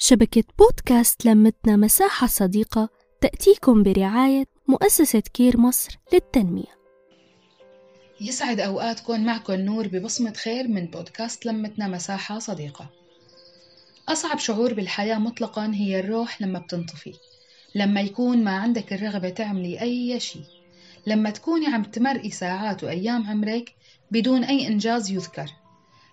شبكة بودكاست لمتنا مساحة صديقة تأتيكم برعاية مؤسسة كير مصر للتنمية. يسعد أوقاتكم معكم نور ببصمة خير من بودكاست لمتنا مساحة صديقة. أصعب شعور بالحياة مطلقا هي الروح لما بتنطفي لما يكون ما عندك الرغبة تعملي أي شيء لما تكوني عم تمرقي ساعات وأيام عمرك بدون أي إنجاز يذكر.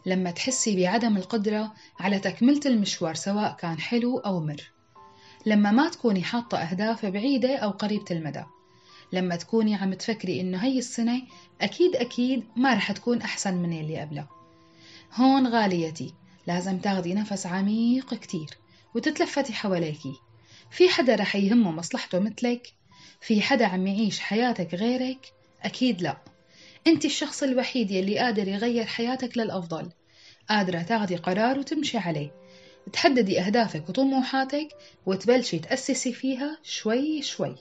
لما تحسي بعدم القدرة على تكملة المشوار سواء كان حلو أو مر. لما ما تكوني حاطة أهداف بعيدة أو قريبة المدى. لما تكوني عم تفكري إنه هي السنة أكيد أكيد ما رح تكون أحسن من اللي قبلها هون غاليتي. لازم تاخدي نفس عميق كتير وتتلفتي حواليكي في حدا رح يهمه مصلحته مثلك؟ في حدا عم يعيش حياتك غيرك؟ أكيد لأ. أنت الشخص الوحيد يلي قادر يغير حياتك للأفضل. قادرة تاخدي قرار وتمشي عليه. تحددي أهدافك وطموحاتك وتبلشي تأسسي فيها شوي شوي.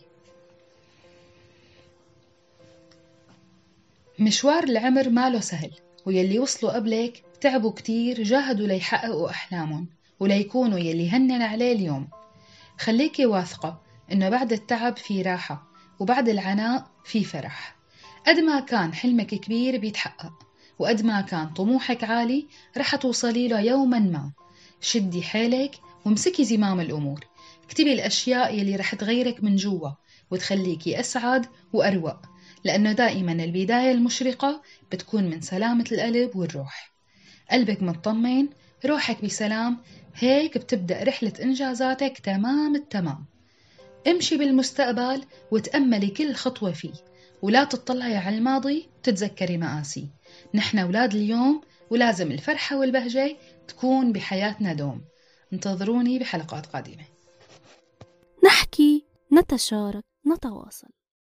مشوار العمر ماله سهل ويلي وصلوا قبلك تعبوا كتير جاهدوا ليحققوا أحلامهم وليكونوا يلي هنن عليه اليوم. خليكي واثقة إنه بعد التعب في راحة وبعد العناء في فرح. قد ما كان حلمك كبير بيتحقق وقد ما كان طموحك عالي رح توصلي له يوما ما. شدي حيلك وامسكي زمام الأمور. اكتبي الأشياء يلي رح تغيرك من جوا وتخليكي أسعد وأروق لأنه دائما البداية المشرقة بتكون من سلامة القلب والروح. قلبك مطمن روحك بسلام هيك بتبدأ رحلة إنجازاتك تمام التمام. امشي بالمستقبل وتأملي كل خطوة فيه. ولا تطلعي على الماضي تتذكري مآسي. نحن أولاد اليوم ولازم الفرحة والبهجة تكون بحياتنا دوم. انتظروني بحلقات قادمة. نحكي نتشارك نتواصل.